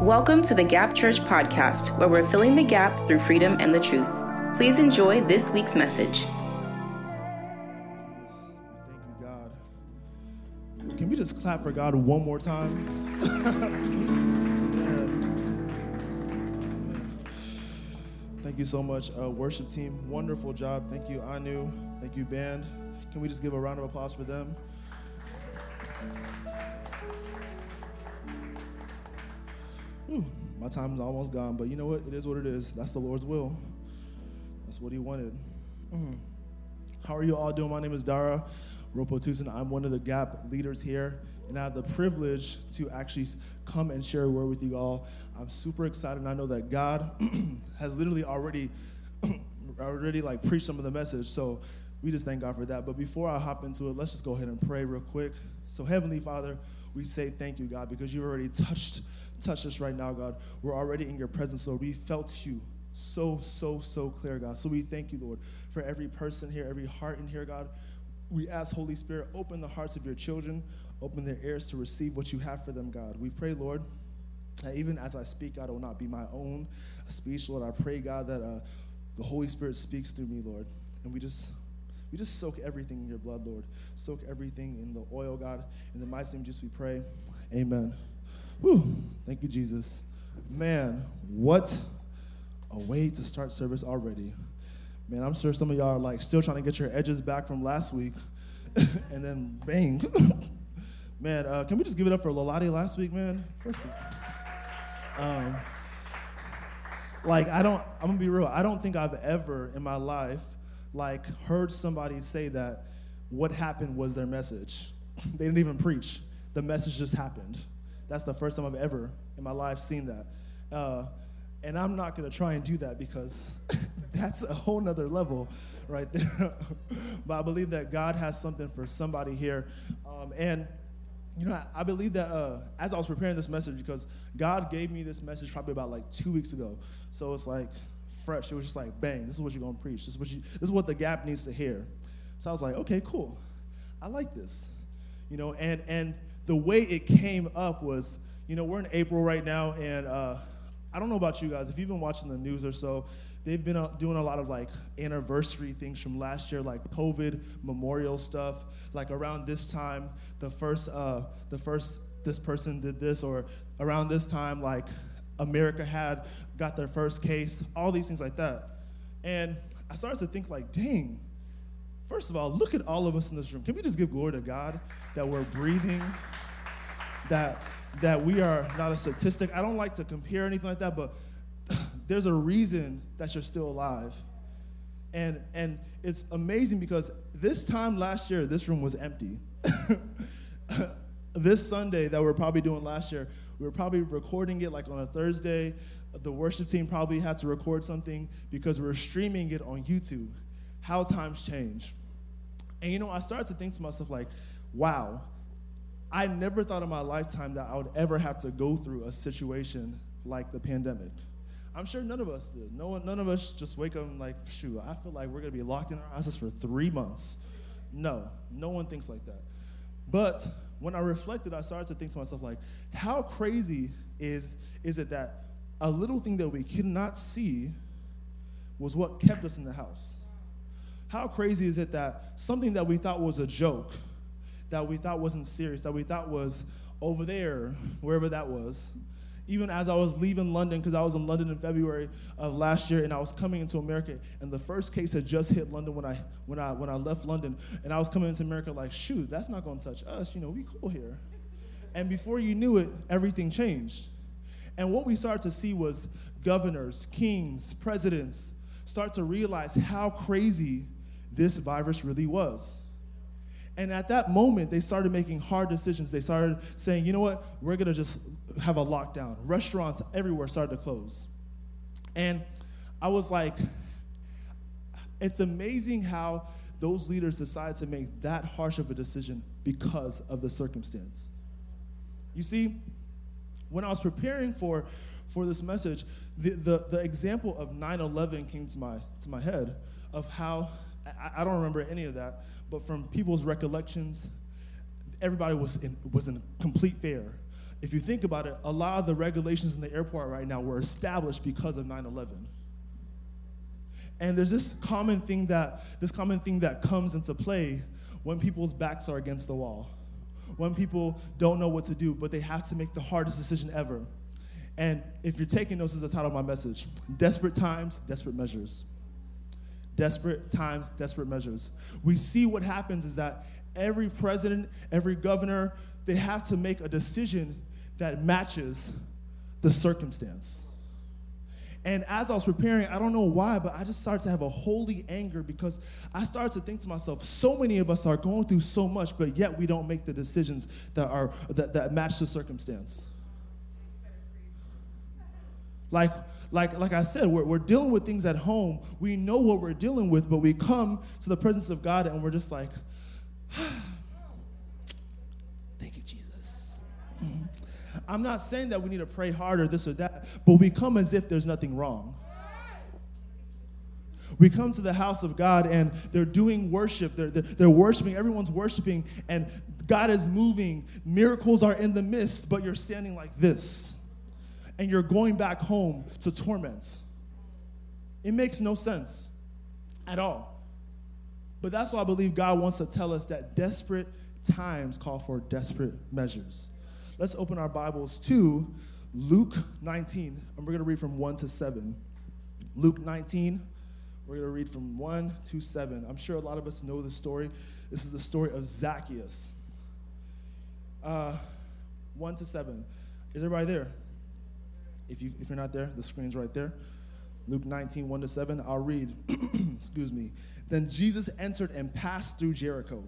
Welcome to the Gap Church podcast, where we're filling the gap through freedom and the truth. Please enjoy this week's message. Thank you, God. Can we just clap for God one more time? Thank you so much, uh, worship team. Wonderful job. Thank you, Anu. Thank you, band. Can we just give a round of applause for them? My time is almost gone, but you know what? It is what it is. That's the Lord's will. That's what He wanted. Mm. How are you all doing? My name is Dara Ropotusin. I'm one of the Gap leaders here, and I have the privilege to actually come and share a word with you all. I'm super excited, and I know that God has literally already, already like preached some of the message. So we just thank God for that. But before I hop into it, let's just go ahead and pray real quick. So Heavenly Father, we say thank you, God, because you've already touched touched us right now, God. We're already in your presence, Lord. We felt you so, so, so clear, God. So we thank you, Lord, for every person here, every heart in here, God. We ask, Holy Spirit, open the hearts of your children, open their ears to receive what you have for them, God. We pray, Lord, that even as I speak, God, it will not be my own speech, Lord. I pray, God, that uh, the Holy Spirit speaks through me, Lord. And we just we just soak everything in your blood, Lord. Soak everything in the oil, God. In the mighty name of Jesus, we pray. Amen. Whew. Thank you, Jesus. Man, what a way to start service already. Man, I'm sure some of y'all are like still trying to get your edges back from last week. and then bang. man, uh, can we just give it up for Lolati last week, man? First um, like I don't I'm gonna be real, I don't think I've ever in my life like heard somebody say that what happened was their message. they didn't even preach. The message just happened. That's the first time I've ever in my life seen that. Uh, and I'm not gonna try and do that because that's a whole nother level right there. but I believe that God has something for somebody here. Um, and you know, I, I believe that uh, as I was preparing this message, because God gave me this message probably about like two weeks ago. So it's like fresh. It was just like, bang, this is what you're gonna preach. This is what you this is what the gap needs to hear. So I was like, okay, cool. I like this. You know, and and the way it came up was, you know, we're in April right now, and uh, I don't know about you guys. If you've been watching the news or so, they've been uh, doing a lot of like anniversary things from last year, like COVID memorial stuff. Like around this time, the first, uh, the first, this person did this, or around this time, like America had got their first case. All these things like that, and I started to think like, dang. First of all, look at all of us in this room. Can we just give glory to God that we're breathing, that that we are not a statistic? I don't like to compare anything like that, but there's a reason that you're still alive. And and it's amazing because this time last year, this room was empty. this Sunday that we're probably doing last year, we were probably recording it like on a Thursday. The worship team probably had to record something because we were streaming it on YouTube. How times change. And you know, I started to think to myself, like, wow, I never thought in my lifetime that I would ever have to go through a situation like the pandemic. I'm sure none of us did. No one, none of us just wake up and like, shoot, I feel like we're gonna be locked in our houses for three months. No, no one thinks like that. But when I reflected, I started to think to myself, like, how crazy is, is it that a little thing that we could not see was what kept us in the house? How crazy is it that something that we thought was a joke, that we thought wasn't serious, that we thought was over there, wherever that was, even as I was leaving London, because I was in London in February of last year, and I was coming into America, and the first case had just hit London when I when I when I left London, and I was coming into America like, shoot, that's not to touch us, you know, we cool here. And before you knew it, everything changed. And what we started to see was governors, kings, presidents start to realize how crazy this virus really was. And at that moment, they started making hard decisions. They started saying, you know what, we're gonna just have a lockdown. Restaurants everywhere started to close. And I was like, it's amazing how those leaders decide to make that harsh of a decision because of the circumstance. You see, when I was preparing for, for this message, the, the, the example of 9 11 came to my, to my head of how I, I don't remember any of that, but from people's recollections, everybody was in, was in complete fear. if you think about it, a lot of the regulations in the airport right now were established because of 9 11. And there's this common thing that this common thing that comes into play when people's backs are against the wall. When people don't know what to do, but they have to make the hardest decision ever. And if you're taking notes, is the title of my message. Desperate times, desperate measures. Desperate times, desperate measures. We see what happens is that every president, every governor, they have to make a decision that matches the circumstance. And as I was preparing, I don't know why, but I just started to have a holy anger because I started to think to myself, so many of us are going through so much, but yet we don't make the decisions that are that, that match the circumstance. Like, like, like I said, we're, we're dealing with things at home. We know what we're dealing with, but we come to the presence of God and we're just like, thank you, Jesus. Mm-hmm. I'm not saying that we need to pray harder, this or that, but we come as if there's nothing wrong. We come to the house of God and they're doing worship. They're, they're, they're, worshiping. Everyone's worshiping and God is moving. Miracles are in the midst, but you're standing like this. And you're going back home to torment. It makes no sense at all. But that's why I believe God wants to tell us that desperate times call for desperate measures. Let's open our Bibles to Luke 19, and we're going to read from 1 to 7. Luke 19, we're going to read from 1 to 7. I'm sure a lot of us know the story. This is the story of Zacchaeus. Uh, 1 to 7. Is everybody there? If, you, if you're not there, the screen's right there. Luke 19, 1 to 7. I'll read. Excuse me. Then Jesus entered and passed through Jericho.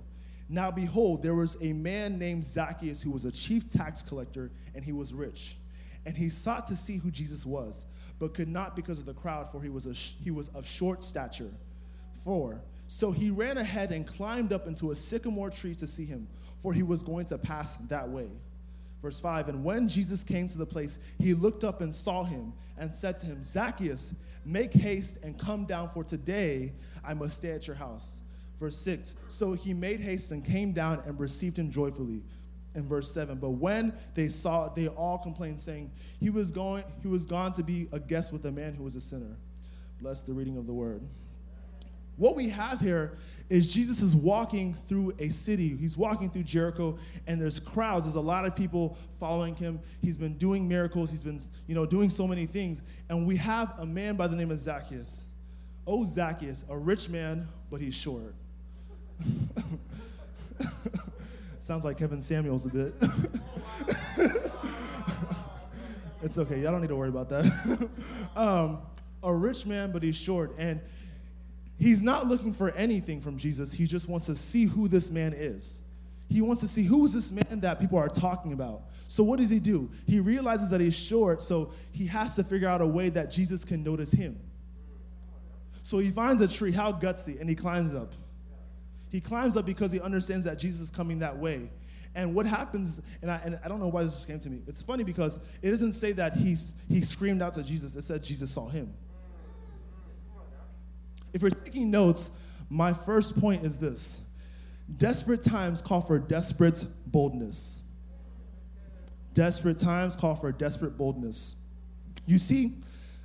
Now behold, there was a man named Zacchaeus who was a chief tax collector, and he was rich. And he sought to see who Jesus was, but could not because of the crowd, for he was, a he was of short stature. Four. So he ran ahead and climbed up into a sycamore tree to see him, for he was going to pass that way. Verse 5 And when Jesus came to the place, he looked up and saw him and said to him, Zacchaeus, make haste and come down, for today I must stay at your house. Verse 6 So he made haste and came down and received him joyfully. In verse 7 But when they saw it, they all complained, saying, He was going, he was gone to be a guest with a man who was a sinner. Bless the reading of the word. What we have here is Jesus is walking through a city. He's walking through Jericho, and there's crowds. There's a lot of people following him. He's been doing miracles. He's been, you know, doing so many things. And we have a man by the name of Zacchaeus. Oh, Zacchaeus, a rich man, but he's short. Sounds like Kevin Samuels a bit. it's okay. Y'all don't need to worry about that. um, a rich man, but he's short. And he's not looking for anything from Jesus. He just wants to see who this man is. He wants to see who is this man that people are talking about. So what does he do? He realizes that he's short, so he has to figure out a way that Jesus can notice him. So he finds a tree, how gutsy, and he climbs up. He climbs up because he understands that Jesus is coming that way. And what happens, and I, and I don't know why this just came to me. It's funny because it doesn't say that he's, he screamed out to Jesus, it said Jesus saw him. If you're taking notes, my first point is this desperate times call for desperate boldness. Desperate times call for desperate boldness. You see,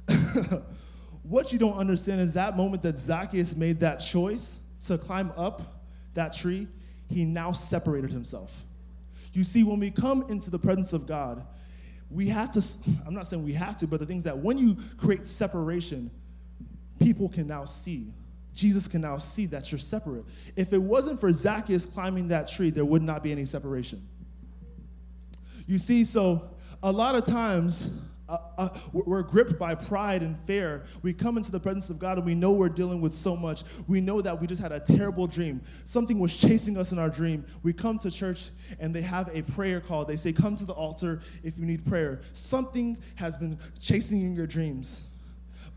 what you don't understand is that moment that Zacchaeus made that choice to climb up that tree, he now separated himself. You see, when we come into the presence of God, we have to, I'm not saying we have to, but the things that when you create separation, people can now see. Jesus can now see that you're separate. If it wasn't for Zacchaeus climbing that tree, there would not be any separation. You see, so a lot of times, uh, uh, we're gripped by pride and fear. We come into the presence of God and we know we're dealing with so much. We know that we just had a terrible dream. Something was chasing us in our dream. We come to church and they have a prayer call. They say, Come to the altar if you need prayer. Something has been chasing you in your dreams.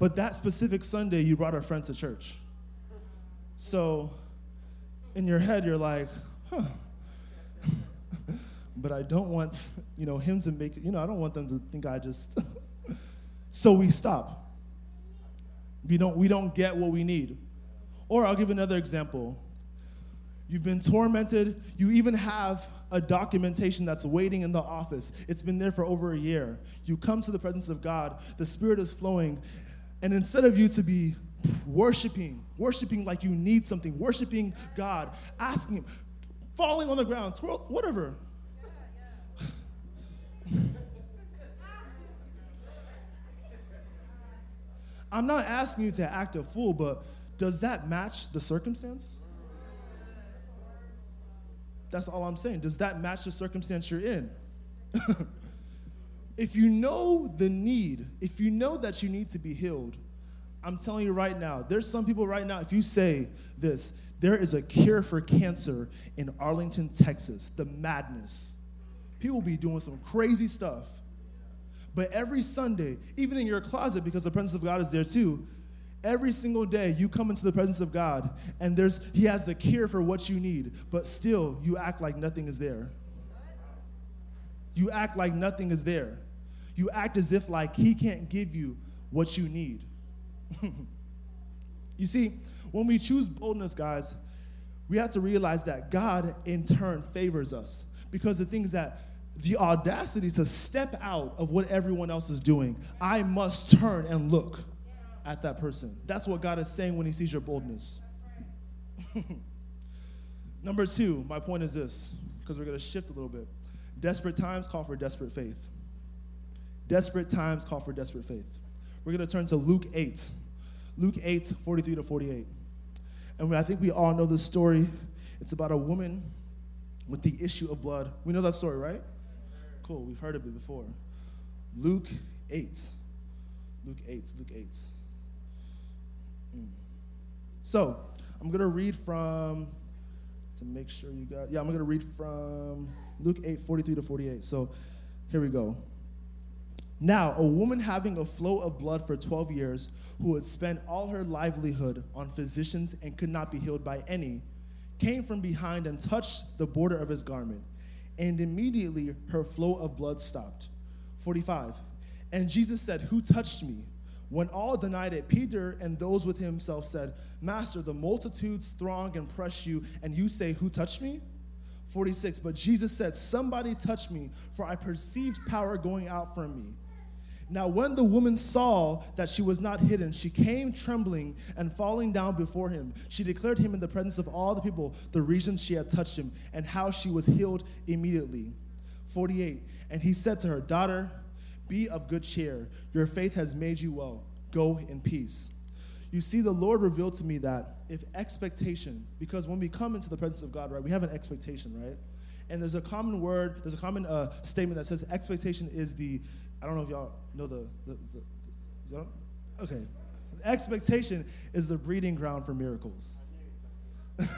But that specific Sunday, you brought a friend to church. So in your head, you're like, huh but I don't want, you know, him to make, you know, I don't want them to think I just. so we stop. We don't, we don't get what we need. Or I'll give another example. You've been tormented. You even have a documentation that's waiting in the office. It's been there for over a year. You come to the presence of God, the Spirit is flowing, and instead of you to be worshiping, worshiping like you need something, worshiping God, asking Him, falling on the ground, twirl, whatever. I'm not asking you to act a fool, but does that match the circumstance? That's all I'm saying. Does that match the circumstance you're in? if you know the need, if you know that you need to be healed, I'm telling you right now, there's some people right now, if you say this, there is a cure for cancer in Arlington, Texas, the madness. People be doing some crazy stuff. But every Sunday, even in your closet, because the presence of God is there too, every single day you come into the presence of God and there's He has the cure for what you need, but still you act like nothing is there. You act like nothing is there. You act as if like He can't give you what you need. you see, when we choose boldness, guys, we have to realize that God in turn favors us because the things that the audacity to step out of what everyone else is doing, I must turn and look at that person. That's what God is saying when He sees your boldness. Number two, my point is this, because we're going to shift a little bit. Desperate times call for desperate faith. Desperate times call for desperate faith. We're going to turn to Luke 8. Luke 8, 43 to 48. And I think we all know this story. It's about a woman with the issue of blood. We know that story, right? Cool, we've heard of it before. Luke 8. Luke 8, Luke 8. Mm. So, I'm going to read from, to make sure you got, yeah, I'm going to read from Luke 8, 43 to 48. So, here we go. Now, a woman having a flow of blood for 12 years, who had spent all her livelihood on physicians and could not be healed by any, came from behind and touched the border of his garment. And immediately her flow of blood stopped. 45. And Jesus said, Who touched me? When all denied it, Peter and those with himself said, Master, the multitudes throng and press you, and you say, Who touched me? 46. But Jesus said, Somebody touched me, for I perceived power going out from me. Now, when the woman saw that she was not hidden, she came trembling and falling down before him. She declared him in the presence of all the people the reason she had touched him and how she was healed immediately. 48. And he said to her, Daughter, be of good cheer. Your faith has made you well. Go in peace. You see, the Lord revealed to me that if expectation, because when we come into the presence of God, right, we have an expectation, right? And there's a common word, there's a common uh, statement that says expectation is the I don't know if y'all know the, the, the, the okay. Expectation is the breeding ground for miracles.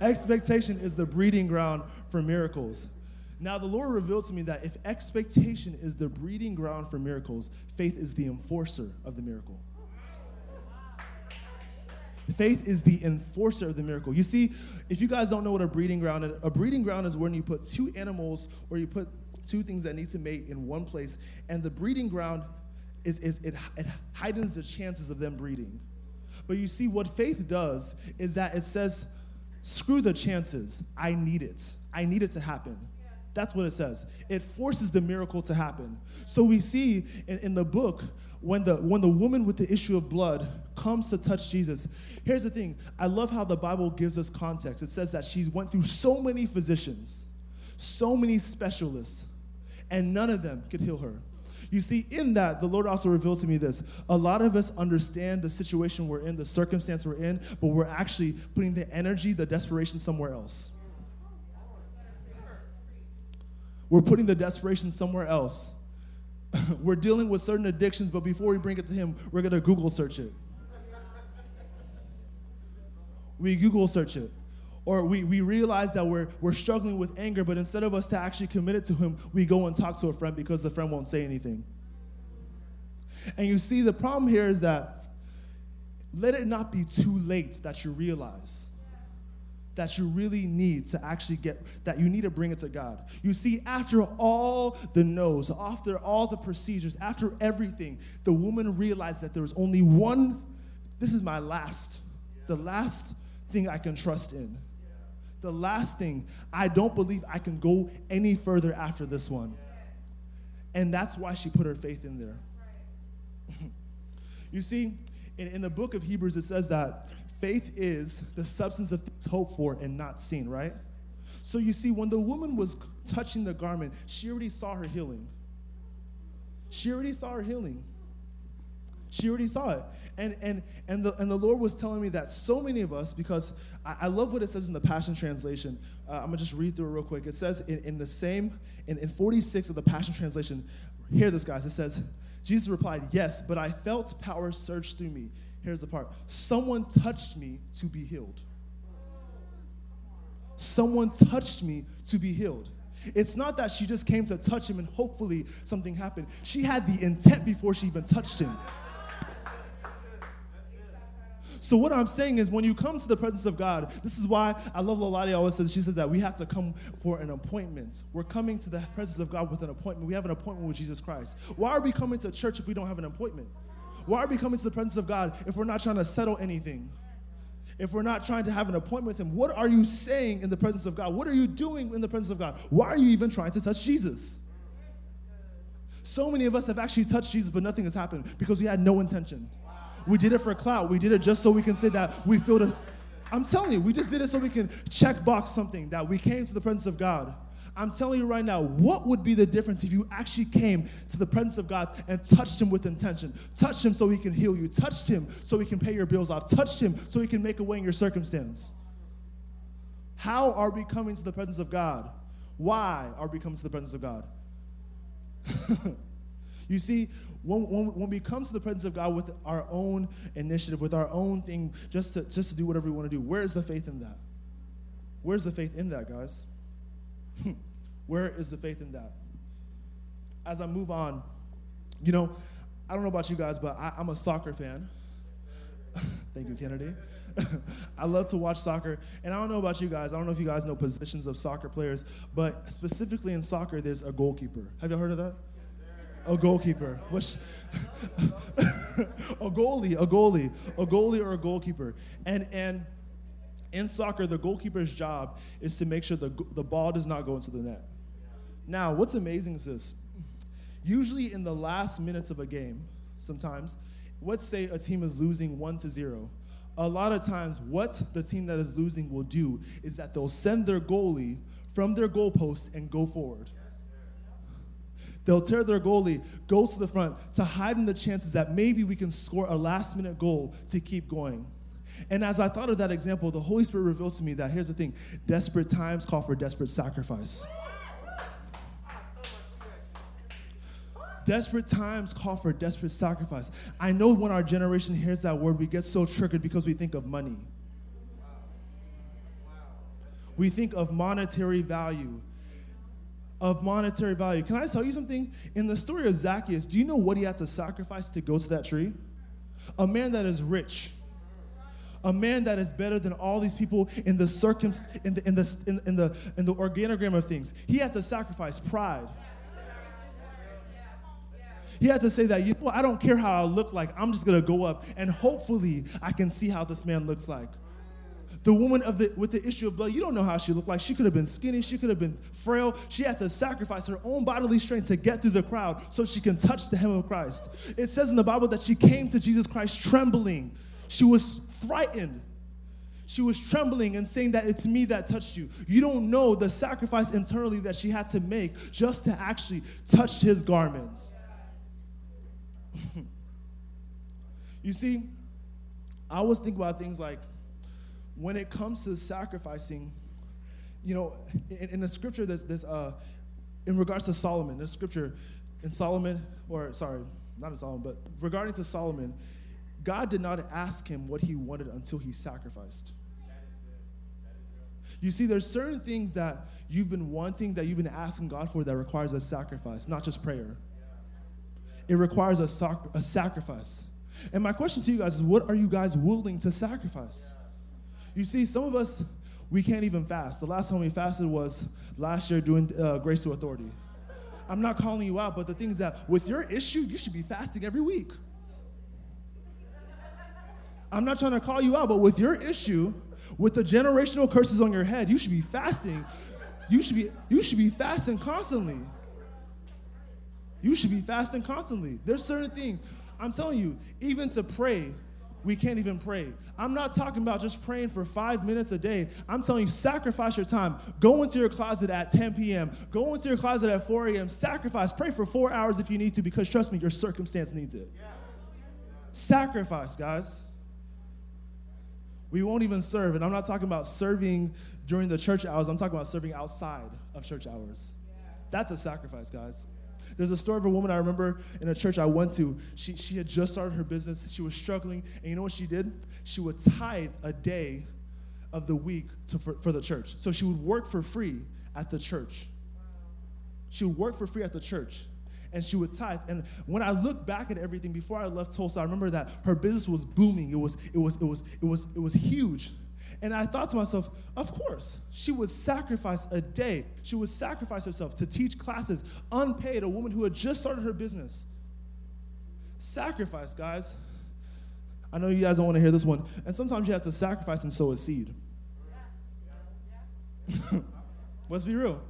expectation is the breeding ground for miracles. Now, the Lord revealed to me that if expectation is the breeding ground for miracles, faith is the enforcer of the miracle. Faith is the enforcer of the miracle. You see, if you guys don't know what a breeding ground is, a breeding ground is when you put two animals or you put two things that need to mate in one place, and the breeding ground is, is it, it heightens the chances of them breeding. But you see, what faith does is that it says, screw the chances. I need it. I need it to happen. That's what it says. It forces the miracle to happen. So we see in, in, the book when the when the woman with the issue of blood comes to touch Jesus. Here's the thing. I love how the Bible gives us context. It says that she went through so many physicians, so many specialists, and none of them could heal her. You see, in that, the Lord also reveals to me this. A lot of us understand the situation we're in, the circumstance we're in, but we're actually putting the energy, the desperation somewhere else. We're putting the desperation somewhere else. we're dealing with certain addictions, but before we bring it to Him, we're going to Google search it. We Google search it or we, we realize that we're, we're struggling with anger, but instead of us to actually commit it to Him, we go and talk to a friend because the friend won't say anything. And you see, the problem here is that let it not be too late that you realize that you really need to actually get, that you need to bring it to God. You see, after all the no's, after all the procedures, after everything, the woman realized that there was only one, this is my last, the last thing I can trust in the last thing, I don't believe I can go any further after this one. And that's why she put her faith in there. you see, in, in the book of Hebrews, it says that faith is the substance of things hoped for and not seen, right? So you see, when the woman was touching the garment, she already saw her healing. She already saw her healing. She already saw it. And, and, and, the, and the Lord was telling me that so many of us, because I, I love what it says in the Passion Translation. Uh, I'm going to just read through it real quick. It says in, in the same, in, in 46 of the Passion Translation, hear this, guys. It says, Jesus replied, Yes, but I felt power surge through me. Here's the part someone touched me to be healed. Someone touched me to be healed. It's not that she just came to touch him and hopefully something happened. She had the intent before she even touched him. So what I'm saying is when you come to the presence of God, this is why I love Lolati always says, she says that we have to come for an appointment. We're coming to the presence of God with an appointment. We have an appointment with Jesus Christ. Why are we coming to church if we don't have an appointment? Why are we coming to the presence of God if we're not trying to settle anything? If we're not trying to have an appointment with Him, what are you saying in the presence of God? What are you doing in the presence of God? Why are you even trying to touch Jesus? So many of us have actually touched Jesus, but nothing has happened because we had no intention. We did it for a clout. We did it just so we can say that we feel the. I'm telling you, we just did it so we can check box something that we came to the presence of God. I'm telling you right now, what would be the difference if you actually came to the presence of God and touched Him with intention? Touched Him so He can heal you. Touched Him so He can pay your bills off. Touched Him so He can make a way in your circumstance. How are we coming to the presence of God? Why are we coming to the presence of God? you see, when, when, when we come to the presence of God with our own initiative, with our own thing, just to, just to do whatever we want to do, where is the faith in that? Where's the faith in that, guys? Hmm. Where is the faith in that? As I move on, you know, I don't know about you guys, but I, am a soccer fan. Thank you, Kennedy. I love to watch soccer. And I don't know about you guys. I don't know if you guys know positions of soccer players, but specifically in soccer, there's a goalkeeper. Have you all heard of that? A goalkeeper. Which a goalie, a goalie, a goalie or a goalkeeper. And and in soccer, the goalkeeper's job is to make sure the, the ball does not go into the net. Now, what's amazing is this. Usually in the last minutes of a game, sometimes, let's say a team is losing one to zero. A lot of times, what the team that is losing will do is that they'll send their goalie from their goalpost and go forward. They'll tear their goalie, goes to the front to hide in the chances that maybe we can score a last minute goal to keep going. And as I thought of that example, the Holy Spirit reveals to me that here's the thing desperate times call for desperate sacrifice. Desperate times call for desperate sacrifice. I know when our generation hears that word, we get so triggered because we think of money. We think of monetary value of monetary value. Can I tell you something? In the story of Zacchaeus, do you know what he had to sacrifice to go to that tree? A man that is rich. A man that is better than all these people in the circum in the in the in, in the in the organogram of things. He had to sacrifice pride. He had to say that, you know, I don't care how I look like. I'm just gonna go up and hopefully I can see how this man looks like. The woman of the, with the issue of blood, you don't know how she looked like. She could have been skinny, she could have been frail. She had to sacrifice her own bodily strength to get through the crowd so she can touch the hem of Christ. It says in the Bible that she came to Jesus Christ trembling. She was frightened. She was trembling and saying that it's me that touched you. You don't know the sacrifice internally that she had to make just to actually touch his garment. you see, I always think about things like when it comes to sacrificing, you know, in, in the scripture, there's, there's uh, in regards to Solomon, the scripture in Solomon, or sorry, not in Solomon, but regarding to Solomon, God did not ask him what he wanted until he sacrificed. You see, there's certain things that you've been wanting, that you've been asking God for, that requires a sacrifice, not just prayer. It requires a, sac- a sacrifice. And my question to you guys is what are you guys willing to sacrifice? You see, some of us, we can't even fast. The last time we fasted was last year doing uh, Grace to Authority. I'm not calling you out, but the thing is that with your issue, you should be fasting every week. I'm not trying to call you out, but with your issue, with the generational curses on your head, you should be fasting. You should be, you should be fasting constantly. You should be fasting constantly. There's certain things. I'm telling you, even to pray, we can't even pray. I'm not talking about just praying for five minutes a day. I'm telling you, sacrifice your time. Go into your closet at 10 p.m., go into your closet at 4 a.m., sacrifice. Pray for four hours if you need to, because trust me, your circumstance needs it. Sacrifice, guys. We won't even serve. And I'm not talking about serving during the church hours, I'm talking about serving outside of church hours. That's a sacrifice, guys. There's a story of a woman I remember in a church I went to. She, she had just started her business. She was struggling. And you know what she did? She would tithe a day of the week to, for, for the church. So she would work for free at the church. She would work for free at the church and she would tithe. And when I look back at everything before I left Tulsa, I remember that her business was booming. It was, it was, it was, it was, it was huge. And I thought to myself, of course, she would sacrifice a day. She would sacrifice herself to teach classes unpaid, a woman who had just started her business. Sacrifice, guys. I know you guys don't want to hear this one. And sometimes you have to sacrifice and sow a seed. Let's be real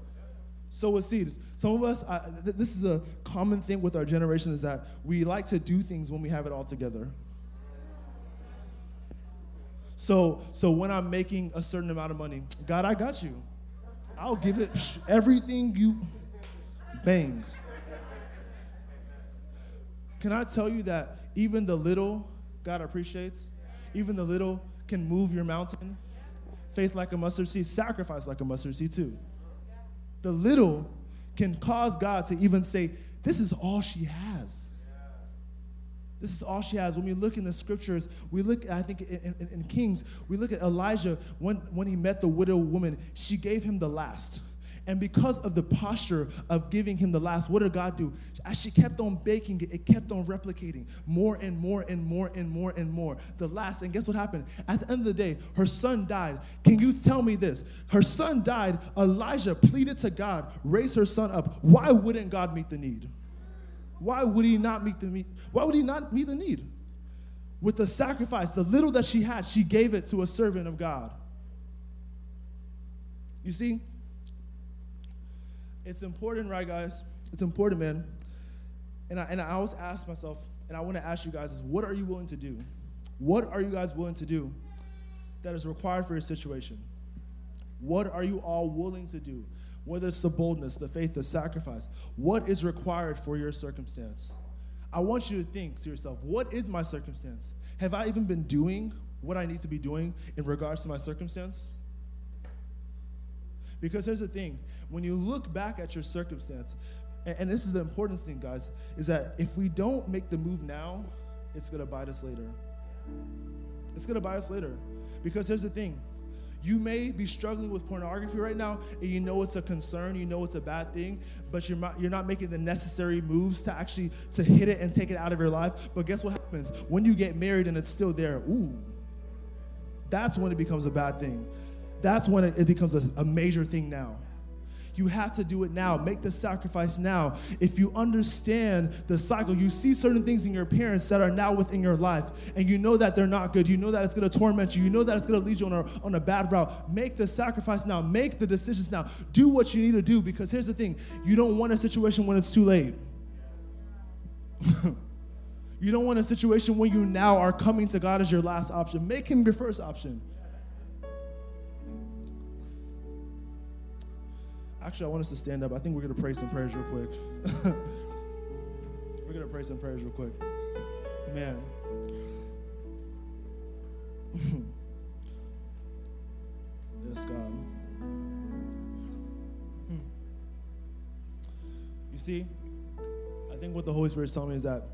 sow a seed. Some of us, I, th- this is a common thing with our generation, is that we like to do things when we have it all together. So, so when I'm making a certain amount of money, God, I got you. I'll give it everything you bang. Can I tell you that even the little God appreciates, even the little can move your mountain? Faith like a mustard seed, sacrifice like a mustard seed too the little can cause God to even say, This is all she has. This is all she has. When we look in the scriptures, we look, I think, in, in, in, Kings, we look at Elijah when, when he met the widow woman, she gave him the last. And because of the posture of giving him the last, what did God do? As she kept on baking it, it kept on replicating more and more and more and more and more. The last, and guess what happened? At the end of the day, her son died. Can you tell me this? Her son died. Elijah pleaded to God, raise her son up. Why wouldn't God meet the need? Why would he not meet the need? Why would he not meet the need? With the sacrifice, the little that she had, she gave it to a servant of God. You see, it's important, right, guys? It's important, man. And I, and I always ask myself, and I want to ask you guys, is what are you willing to do? What are you guys willing to do that is required for your situation? What are you all willing to do? Whether it's the boldness, the faith, the sacrifice, what is required for your circumstance? I want you to think to yourself, what is my circumstance? Have I even been doing what I need to be doing in regards to my circumstance? Because here's the thing when you look back at your circumstance, and, and this is the important thing, guys, is that if we don't make the move now, it's gonna bite us later. It's gonna bite us later. Because here's the thing you may be struggling with pornography right now and you know it's a concern you know it's a bad thing but you're not, you're not making the necessary moves to actually to hit it and take it out of your life. But guess what happens? When you get married and it's still there ooh that's when it becomes a bad thing. That's when it, it becomes a, a major thing now. You have to do it now. Make the sacrifice now. If you understand the cycle, you see certain things in your parents that are now within your life, and you know that they're not good. You know that it's going to torment you. You know that it's going to lead you on a, on a bad route. Make the sacrifice now. Make the decisions now. Do what you need to do because here's the thing you don't want a situation when it's too late. you don't want a situation where you now are coming to God as your last option. Make Him your first option. Actually, I want us to stand up. I think we're going to pray some prayers real quick. we're going to pray some prayers real quick. Man. yes, God. Hmm. You see, I think what the Holy Spirit is telling me is that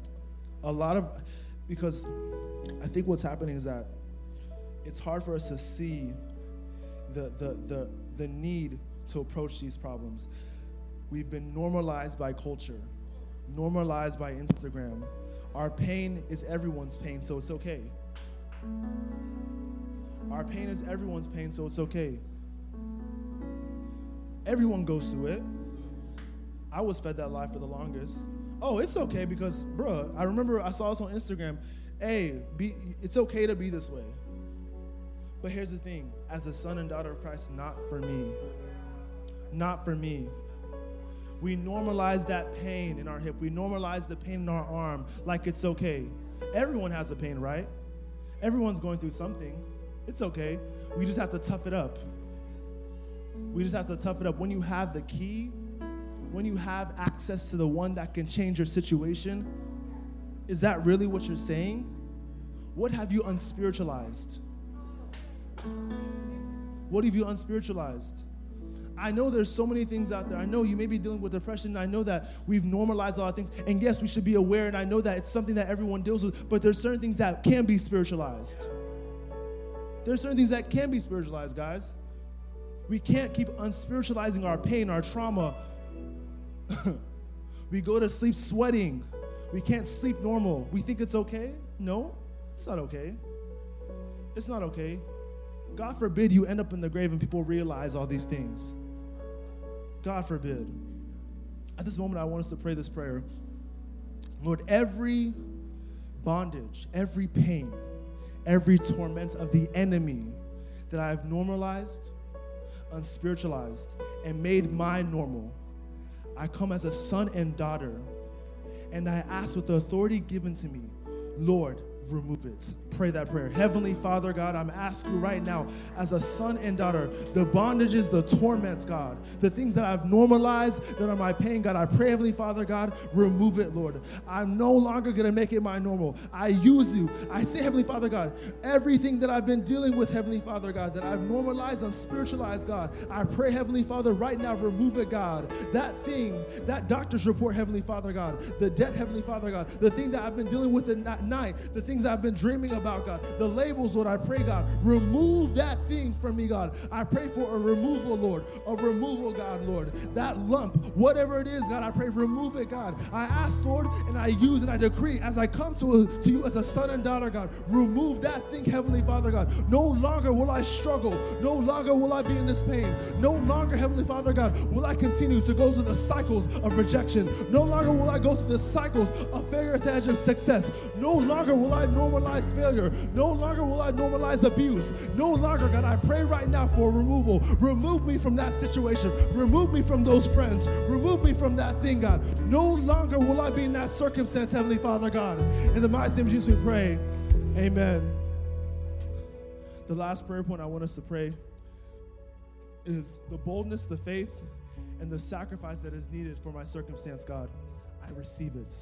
a lot of, because I think what's happening is that it's hard for us to see the, the, the, the need to approach these problems. We've been normalized by culture, normalized by Instagram. Our pain is everyone's pain, so it's okay. Our pain is everyone's pain, so it's okay. Everyone goes through it. I was fed that lie for the longest. Oh, it's okay because, bruh, I remember I saw this on Instagram. hey, be, it's okay to be this way. But here's the thing as a son and daughter of Christ, not for me. Not for me. We normalize that pain in our hip. We normalize the pain in our arm like it's okay. Everyone has the pain, right? Everyone's going through something. It's okay. We just have to tough it up. We just have to tough it up. When you have the key, when you have access to the one that can change your situation, is that really what you're saying? What have you unspiritualized? What have you unspiritualized? I know there's so many things out there. I know you may be dealing with depression. I know that we've normalized a lot of things. And yes, we should be aware. And I know that it's something that everyone deals with. But there's certain things that can be spiritualized. There's certain things that can be spiritualized, guys. We can't keep unspiritualizing our pain, our trauma. we go to sleep sweating. We can't sleep normal. We think it's okay. No, it's not okay. It's not okay. God forbid you end up in the grave and people realize all these things. God forbid. At this moment, I want us to pray this prayer. Lord, every bondage, every pain, every torment of the enemy that I have normalized, unspiritualized, and made my normal, I come as a son and daughter, and I ask with the authority given to me, Lord, remove it. Pray that prayer. Heavenly Father, God, I'm asking right now, as a son and daughter, the bondages, the torments, God, the things that I've normalized that are my pain, God, I pray, Heavenly Father, God, remove it, Lord. I'm no longer going to make it my normal. I use you. I say, Heavenly Father, God, everything that I've been dealing with, Heavenly Father, God, that I've normalized and spiritualized, God, I pray, Heavenly Father, right now, remove it, God. That thing, that doctor's report, Heavenly Father, God, the debt, Heavenly Father, God, the thing that I've been dealing with at night, the things I've been dreaming about, God, the labels, Lord, I pray, God, remove that thing from me, God. I pray for a removal, Lord, a removal, God, Lord. That lump, whatever it is, God, I pray, remove it, God. I ask, Lord, and I use and I decree as I come to, to you as a son and daughter, God, remove that thing, Heavenly Father, God. No longer will I struggle. No longer will I be in this pain. No longer, Heavenly Father, God, will I continue to go through the cycles of rejection. No longer will I go through the cycles of failure at the edge of success. No longer will I normalize failure. No longer will I normalize abuse. No longer, God, I pray right now for removal. Remove me from that situation. Remove me from those friends. Remove me from that thing, God. No longer will I be in that circumstance, Heavenly Father, God. In the mighty name of Jesus, we pray. Amen. The last prayer point I want us to pray is the boldness, the faith, and the sacrifice that is needed for my circumstance, God. I receive it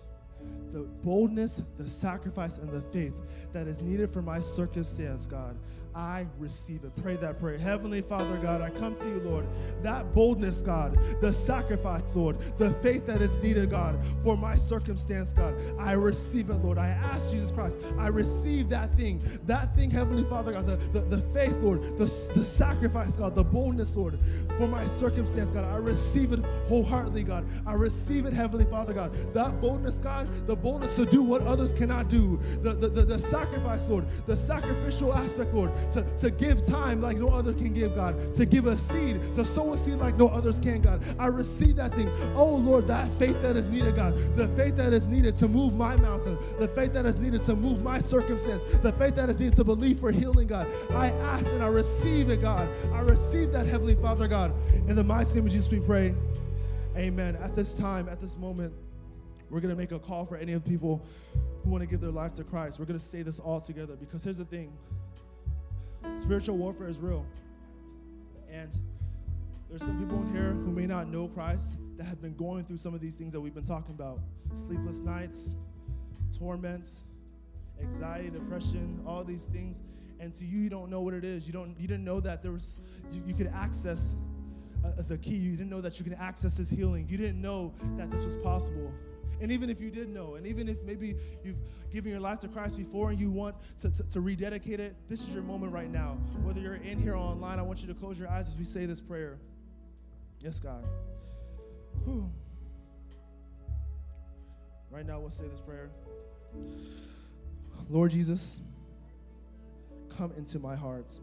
the boldness, the sacrifice, and the faith that is needed for my circumstance, God. I receive it. Pray that prayer. Heavenly Father, God, I come to you, Lord. That boldness, God, the sacrifice, Lord, the faith that is needed, God, for my circumstance, God. I receive it, Lord. I ask Jesus Christ, I receive that thing, that thing, Heavenly Father, God, the, the, the faith, Lord, the, the sacrifice, God, the boldness, Lord, for my circumstance, God. I receive it wholeheartedly, God. I receive it, Heavenly Father, God. That boldness, God, the boldness to do what others cannot do, the, the, the, the sacrifice, Lord, the sacrificial aspect, Lord, to, to give time like no other can give, God, to give a seed, to sow a seed like no others can, God. I receive that thing. Oh, Lord, that faith that is needed, God, the faith that is needed to move my mountain, the faith that is needed to move my circumstance, the faith that is needed to believe for healing, God. I ask and I receive it, God. I receive that, Heavenly Father, God. In the mighty name of Jesus, we pray. Amen. At this time, at this moment, we're going to make a call for any of the people who want to give their life to Christ. We're going to say this all together because here's the thing spiritual warfare is real. And there's some people in here who may not know Christ that have been going through some of these things that we've been talking about sleepless nights, torments, anxiety, depression, all these things. And to you, you don't know what it is. You, don't, you didn't know that there was, you, you could access uh, the key. You didn't know that you can access this healing. You didn't know that this was possible. And even if you did know, and even if maybe you've given your life to Christ before and you want to, to, to, rededicate it, this is your moment right now. Whether you're in here or online, I want you to close your eyes as we say this prayer. Yes, God. Whew. Right now, we'll say this prayer. Lord Jesus, come into my heart.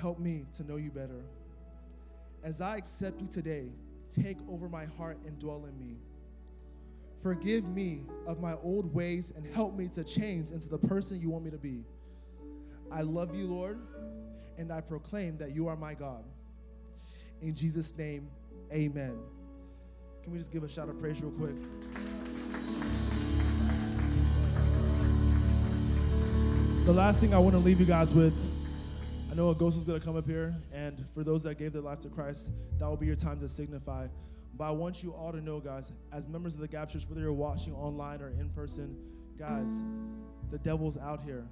Help me to know you better. As I accept you today, take over my heart and dwell in me. Forgive me of my old ways and help me to change into the person you want me to be. I love you, Lord, and I proclaim that you are my God. In Jesus' name, amen. Can we just give a shout of praise real quick? The last thing I want to leave you guys with I know a ghost is going to come up here, and for those that gave their life to Christ, that will be your time to signify. But I want you all to know, guys, as members of the Gap Church, whether you're watching online or in person, guys, the devil's out here.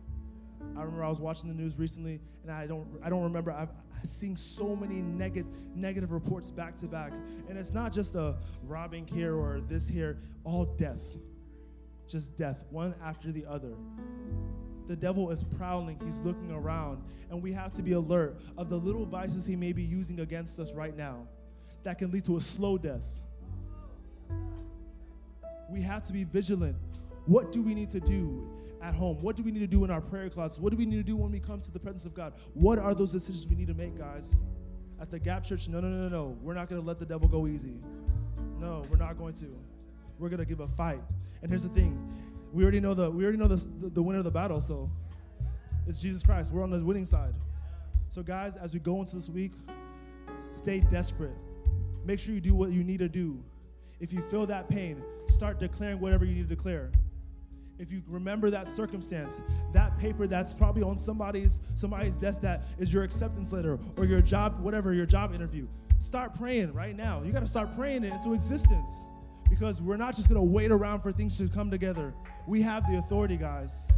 I remember I was watching the news recently, and I don't, I don't remember. I've, seen so many negative, negative reports back to back, and it's not just a robbing here or this here, all death, just death, one after the other. The devil is prowling, he's looking around, and we have to be alert of the little vices he may be using against us right now that can lead to a slow death. We have to be vigilant. What do we need to do at home? What do we need to do in our prayer closets? What do we need to do when we come to the presence of God? What are those decisions we need to make, guys? At the Gap Church, no, no, no, no, no. We're not going to let the devil go easy. No, we're not going to. We're going to give a fight. And here's the thing we already know the we already know the, the, the winner of the battle. So it's Jesus Christ. We're on the winning side. So guys, as we go into this week, stay desperate. Make sure you do what you need to do. If you feel that pain, start declaring whatever you need to declare. If you remember that circumstance, that paper that's probably on somebody's somebody's desk that is your acceptance letter or your job, whatever your job interview, start praying right now. You got to start praying it into existence because we're not just going to wait around for things to come together. We have the authority, guys.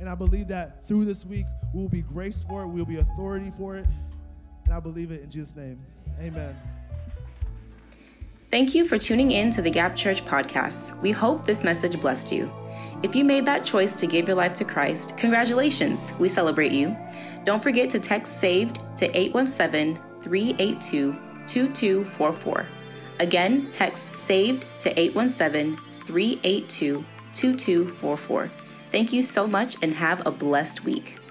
And I believe that through this week, we'll be grace for it, we'll be authority for it. And I believe it in Jesus' name. Amen. Thank you for tuning in to the Gap Church podcast. We hope this message blessed you. If you made that choice to give your life to Christ, congratulations. We celebrate you. Don't forget to text SAVED to 817 382 2244. Again, text SAVED to 817 382 2244. Thank you so much and have a blessed week.